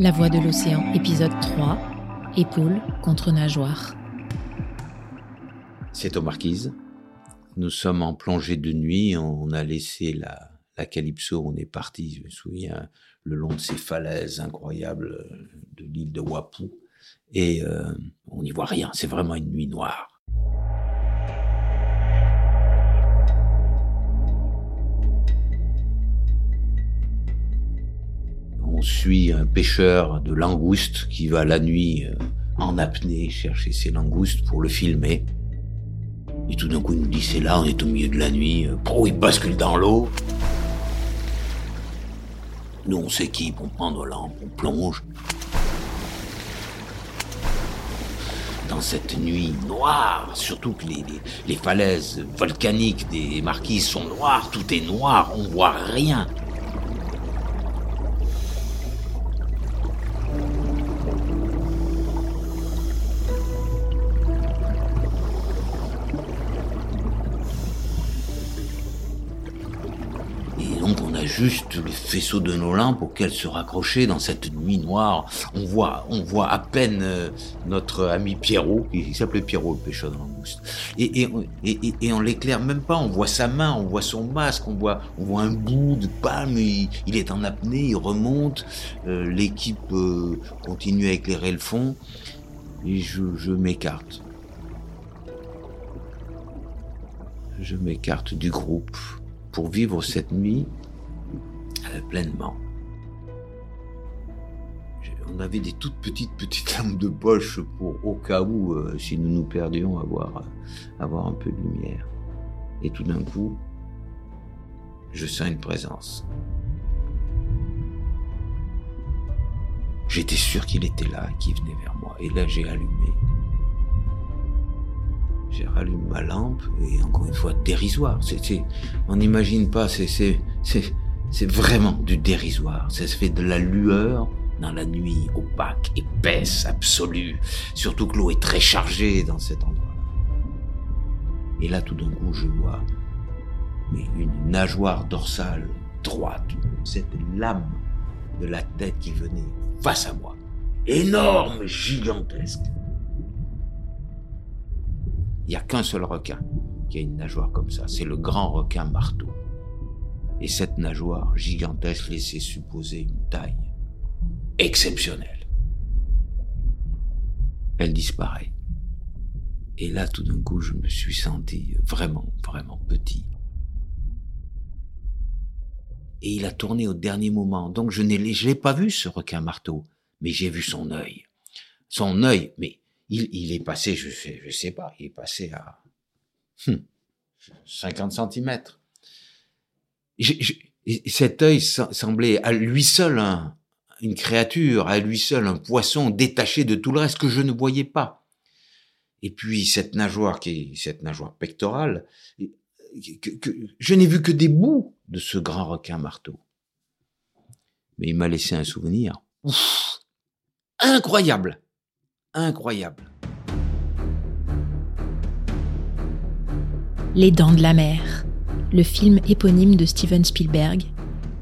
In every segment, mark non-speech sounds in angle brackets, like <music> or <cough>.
La voix de l'océan, épisode 3, épaule contre nageoire. C'est aux marquises. Nous sommes en plongée de nuit, on a laissé la, Calypso, on est parti, je me souviens, le long de ces falaises incroyables de l'île de Wapou, et euh, on n'y voit rien, c'est vraiment une nuit noire. On suit un pêcheur de langoustes qui va la nuit euh, en apnée chercher ses langoustes pour le filmer. Et tout d'un coup, il nous dit c'est là, on est au milieu de la nuit. Oh, il bascule dans l'eau. Nous, on s'équipe, on prend nos lampes, on plonge. Dans cette nuit noire, surtout que les falaises volcaniques des marquises sont noires, tout est noir, on voit rien. Juste les faisceaux de nos lampes auxquels se raccrocher dans cette nuit noire. On voit, à peine euh, notre ami Pierrot, il s'appelait Pierrot le pêcheur de langouste. Et, et, on l'éclaire même pas, on voit sa main, on voit son masque, on voit, un bout de palme, il, est en apnée, il remonte, euh, l'équipe euh, continue à éclairer le fond, et je, m'écarte. Je m'écarte du groupe pour vivre cette nuit pleinement. On avait des toutes petites petites <laughs> lampes de poche pour au cas où, euh, si nous nous perdions, avoir, euh, avoir un peu de lumière. Et tout d'un coup, je sens une présence. J'étais sûr qu'il était là, qu'il venait vers moi. Et là, j'ai allumé. J'ai rallumé ma lampe et encore une fois dérisoire. C'est, on n'imagine pas. C'est, c'est, c'est vraiment du dérisoire. Ça se fait de la lueur dans la nuit opaque, épaisse, absolue. Surtout que l'eau est très chargée dans cet endroit-là. Et là, tout d'un coup, je vois mais une nageoire dorsale droite, cette lame de la tête qui venait face à moi. Énorme, gigantesque. Il n'y a qu'un seul requin qui a une nageoire comme ça. C'est le grand requin marteau et cette nageoire gigantesque laissait supposer une taille exceptionnelle. Elle disparaît. Et là, tout d'un coup, je me suis senti vraiment, vraiment petit. Et il a tourné au dernier moment. Donc je n'ai, l'ai pas vu, ce requin marteau, mais j'ai vu son œil. Son œil, mais il, est passé, je sais, sais pas, il est passé à 50 cet œil semblait à lui seul une créature, à lui seul un poisson détaché de tout le reste que je ne voyais pas. Et puis cette nageoire qui cette nageoire pectorale, que, je n'ai vu que des bouts de ce grand requin marteau. Mais il m'a laissé un souvenir. incroyable, incroyable. Les dents de la mer le film éponyme de Steven Spielberg,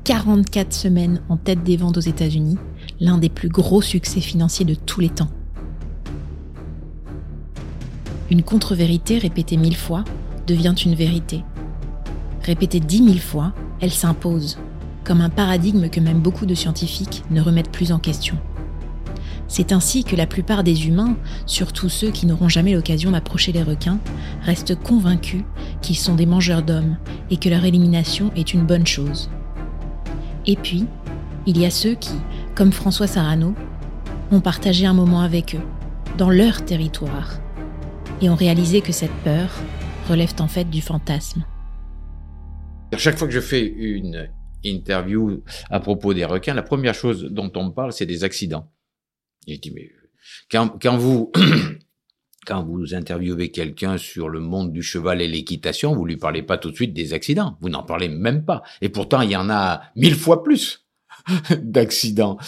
44 semaines en tête des ventes aux États-Unis, l'un des plus gros succès financiers de tous les temps. Une contre-vérité répétée mille fois devient une vérité. Répétée dix mille fois, elle s'impose, comme un paradigme que même beaucoup de scientifiques ne remettent plus en question. C'est ainsi que la plupart des humains, surtout ceux qui n'auront jamais l'occasion d'approcher les requins, restent convaincus qu'ils sont des mangeurs d'hommes et que leur élimination est une bonne chose. Et puis, il y a ceux qui, comme François Sarano, ont partagé un moment avec eux, dans leur territoire, et ont réalisé que cette peur relève en fait du fantasme. À chaque fois que je fais une interview à propos des requins, la première chose dont on me parle, c'est des accidents. J'ai dit, mais quand, quand vous, <clears throat> quand vous interviewez quelqu'un sur le monde du cheval et l'équitation, vous lui parlez pas tout de suite des accidents. Vous n'en parlez même pas. Et pourtant, il y en a mille fois plus. <laughs> d'accidents.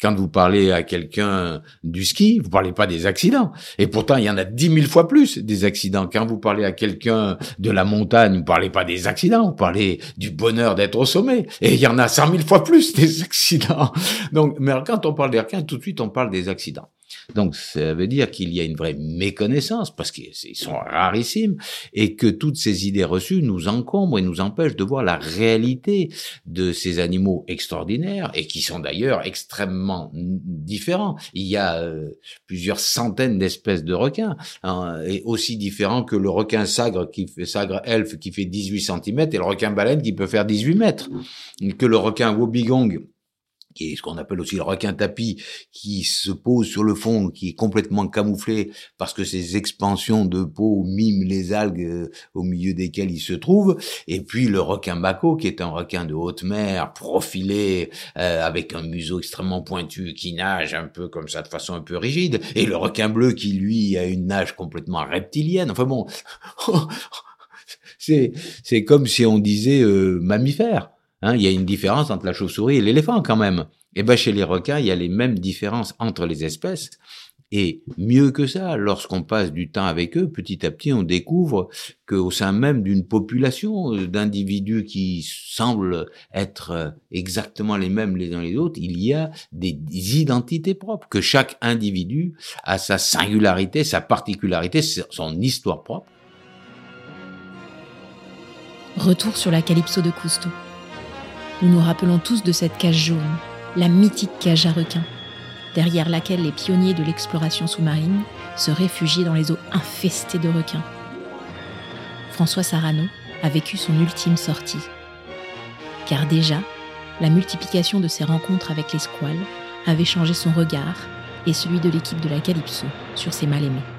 Quand vous parlez à quelqu'un du ski, vous parlez pas des accidents. Et pourtant, il y en a dix mille fois plus des accidents. Quand vous parlez à quelqu'un de la montagne, vous parlez pas des accidents, vous parlez du bonheur d'être au sommet. Et il y en a cent mille fois plus des <laughs> accidents. Donc, mais quand on parle des tout de suite, on parle des accidents. Donc ça veut dire qu'il y a une vraie méconnaissance, parce qu'ils sont rarissimes, et que toutes ces idées reçues nous encombrent et nous empêchent de voir la réalité de ces animaux extraordinaires, et qui sont d'ailleurs extrêmement différents. Il y a euh, plusieurs centaines d'espèces de requins, hein, et aussi différents que le requin sagre, qui fait, sagre elfe qui fait 18 cm, et le requin baleine qui peut faire 18 mètres, que le requin wobigong qui est ce qu'on appelle aussi le requin tapis, qui se pose sur le fond, qui est complètement camouflé parce que ses expansions de peau miment les algues euh, au milieu desquelles il se trouve. Et puis le requin baco, qui est un requin de haute mer, profilé, euh, avec un museau extrêmement pointu, qui nage un peu comme ça, de façon un peu rigide. Et le requin bleu, qui lui a une nage complètement reptilienne. Enfin bon, <laughs> c'est c'est comme si on disait euh, mammifère. Hein, il y a une différence entre la chauve-souris et l'éléphant quand même. Et eh ben chez les requins, il y a les mêmes différences entre les espèces. Et mieux que ça, lorsqu'on passe du temps avec eux, petit à petit, on découvre qu'au sein même d'une population d'individus qui semblent être exactement les mêmes les uns les autres, il y a des identités propres, que chaque individu a sa singularité, sa particularité, son histoire propre. Retour sur la Calypso de Cousteau. Nous nous rappelons tous de cette cage jaune, la mythique cage à requins, derrière laquelle les pionniers de l'exploration sous-marine se réfugiaient dans les eaux infestées de requins. François Sarano a vécu son ultime sortie. Car déjà, la multiplication de ses rencontres avec les squales avait changé son regard et celui de l'équipe de la Calypso sur ses mal-aimés.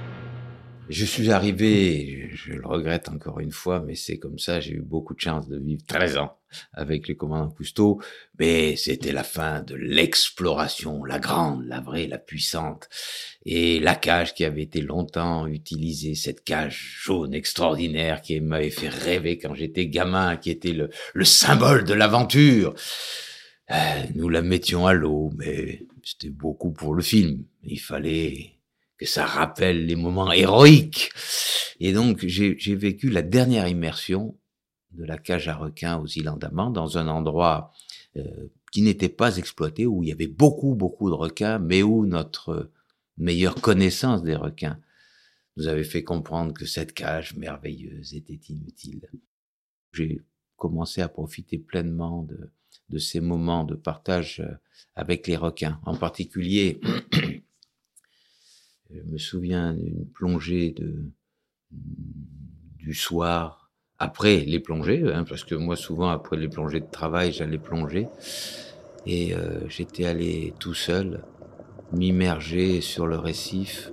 Je suis arrivé, je le regrette encore une fois, mais c'est comme ça, j'ai eu beaucoup de chance de vivre 13 ans avec le commandant Cousteau, mais c'était la fin de l'exploration, la grande, la vraie, la puissante. Et la cage qui avait été longtemps utilisée, cette cage jaune extraordinaire qui m'avait fait rêver quand j'étais gamin, qui était le, le symbole de l'aventure. Euh, nous la mettions à l'eau, mais c'était beaucoup pour le film. Il fallait que ça rappelle les moments héroïques. Et donc, j'ai vécu la dernière immersion de la cage à requins aux îles Andaman dans un endroit euh, qui n'était pas exploité, où il y avait beaucoup, beaucoup de requins, mais où notre meilleure connaissance des requins nous avait fait comprendre que cette cage merveilleuse était inutile. J'ai commencé à profiter pleinement de, de ces moments de partage euh, avec les requins, en particulier Je me souviens d'une plongée de, du soir, après les plongées, hein, parce que moi souvent après les plongées de travail, j'allais plonger. Et euh, j'étais allé tout seul, m'immerger sur le récif.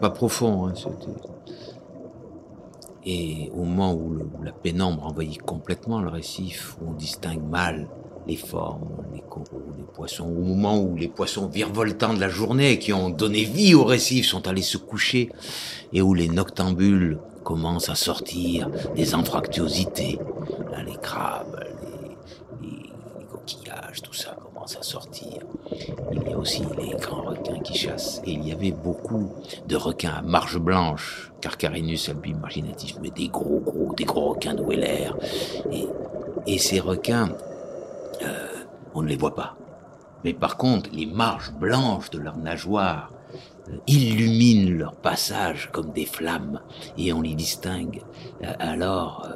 Pas profond, hein, c'était et au moment où, la pénombre envahit complètement le récif, où on distingue mal les formes, les coraux, les poissons, au moment où les poissons virevoltants de la journée qui ont donné vie au récif sont allés se coucher, et où les noctambules commencent à sortir des anfractuosités, les crabes, les coquillages, tout ça commence à sortir. Il y a aussi les grands requins qui chassent. Et il y avait beaucoup de requins à marge blanche, Carcarinus albi marginatif, mais des gros, gros, des gros requins de Weller. Et, ces requins, euh, on ne les voit pas. Mais par contre, les marges blanches de leurs nageoires euh, illuminent leur passage comme des flammes, et on les distingue euh, alors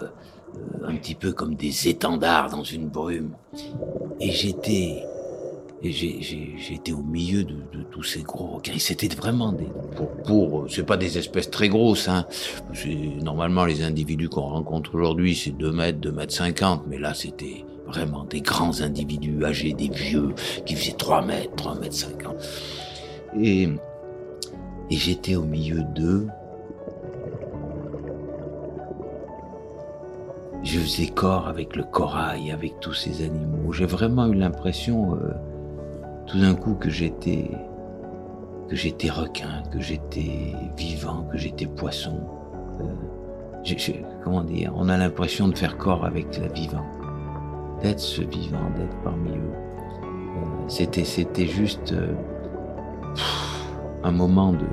un petit peu comme des étendards dans une brume. Et j'étais et j'étais au milieu de, de, tous ces gros requins. C'était vraiment des, pour, pour c'est pas des espèces très grosses, hein. Normalement, les individus qu'on rencontre aujourd'hui, c'est 2 mètres, 2 mètres 50, mais là, c'était vraiment des grands individus âgés, des vieux, qui faisaient 3 mètres, 3 mètres 50. Et, et j'étais au milieu d'eux. Je faisais corps avec le corail, avec tous ces animaux. J'ai vraiment eu l'impression, euh, tout d'un coup que j'étais que j'étais requin, que j'étais vivant, que j'étais poisson. Euh, comment dire On a l'impression de faire corps avec la vivant, d'être ce vivant, d'être parmi eux. Euh, c'était, c'était juste euh, un moment de,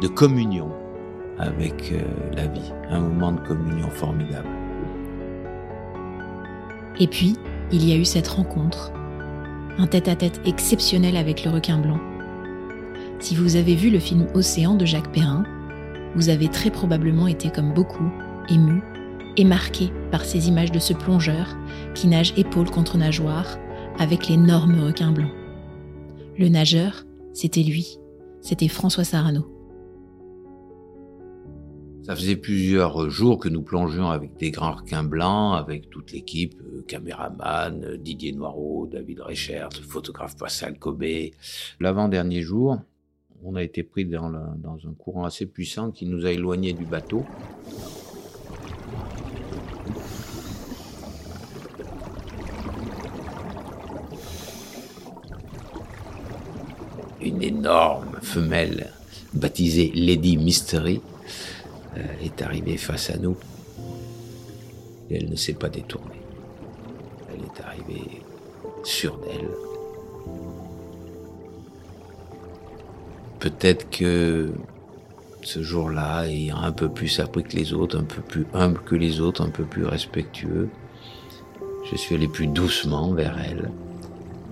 de, communion avec la vie, un moment de communion formidable. Et puis, il y a eu cette rencontre, un tête-à-tête exceptionnel avec le requin blanc. Si vous avez vu le film Océan de Jacques Perrin, vous avez très probablement été comme beaucoup ému et marqué par ces images de ce plongeur qui nage épaule contre nageoire avec l'énorme requin blanc. Le nageur, c'était lui, c'était François Sarano. Ça faisait plusieurs jours que nous plongions avec des grands requins blancs, avec toute l'équipe, euh, caméraman, euh, Didier Noireau, David Reichert, photographe Pascal Cobé. L'avant-dernier jour, on a été pris dans, un courant assez puissant qui nous a éloignés du bateau. Une énorme femelle baptisée Lady Mystery est arrivée face à nous. Et elle ne s'est pas détournée. Elle est arrivée sur d'elle. Peut-être que ce jour-là, ayant un peu plus appris que les autres, un peu plus humble que les autres, un peu plus respectueux, je suis allé plus doucement vers elle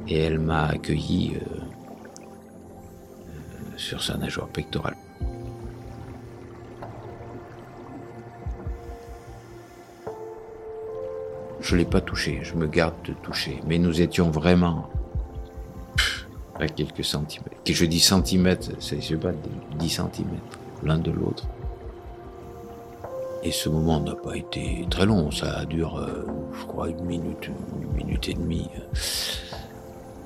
et elle m'a accueilli euh, euh, sur sa nageoire pectorale. Je l'ai pas touché, je me garde de toucher. Mais nous étions vraiment à quelques centimètres. Que je dis centimètres, c'est, je sais pas, 10 centimètres l'un de l'autre. Et ce moment n'a pas été très long, ça dure, euh, je crois, une minute, une minute et demie.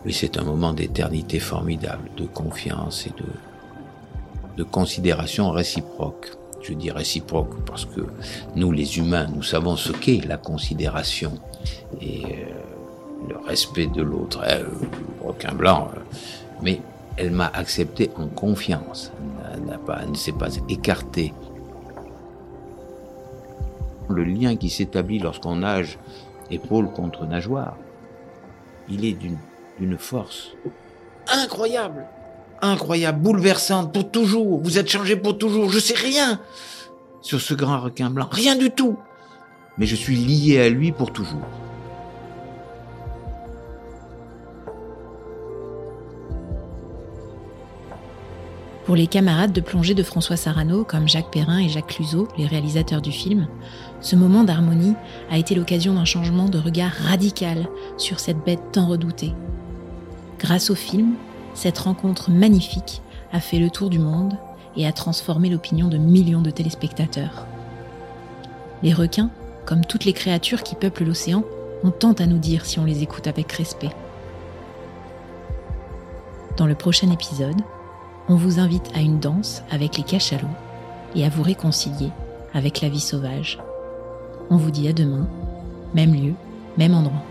Mais c'est un moment d'éternité formidable, de confiance et de, de considération réciproque je dis réciproque, parce que nous, les humains, nous savons ce qu'est la considération et euh, le respect de l'autre. Hein, requin blanc, euh, mais elle m'a accepté en confiance. Elle, ne s'est pas écartée. Le lien qui s'établit lorsqu'on nage épaule contre nageoire, il est d'une force incroyable incroyable, bouleversante pour toujours. Vous êtes changé pour toujours. Je sais rien sur ce grand requin blanc. Rien du tout. Mais je suis lié à lui pour toujours. Pour les camarades de plongée de François Sarano, comme Jacques Perrin et Jacques Cluzot, les réalisateurs du film, ce moment d'harmonie a été l'occasion d'un changement de regard radical sur cette bête tant redoutée. Grâce au film, cette rencontre magnifique a fait le tour du monde et a transformé l'opinion de millions de téléspectateurs. Les requins, comme toutes les créatures qui peuplent l'océan, ont tant à nous dire si on les écoute avec respect. Dans le prochain épisode, on vous invite à une danse avec les cachalots et à vous réconcilier avec la vie sauvage. On vous dit à demain, même lieu, même endroit.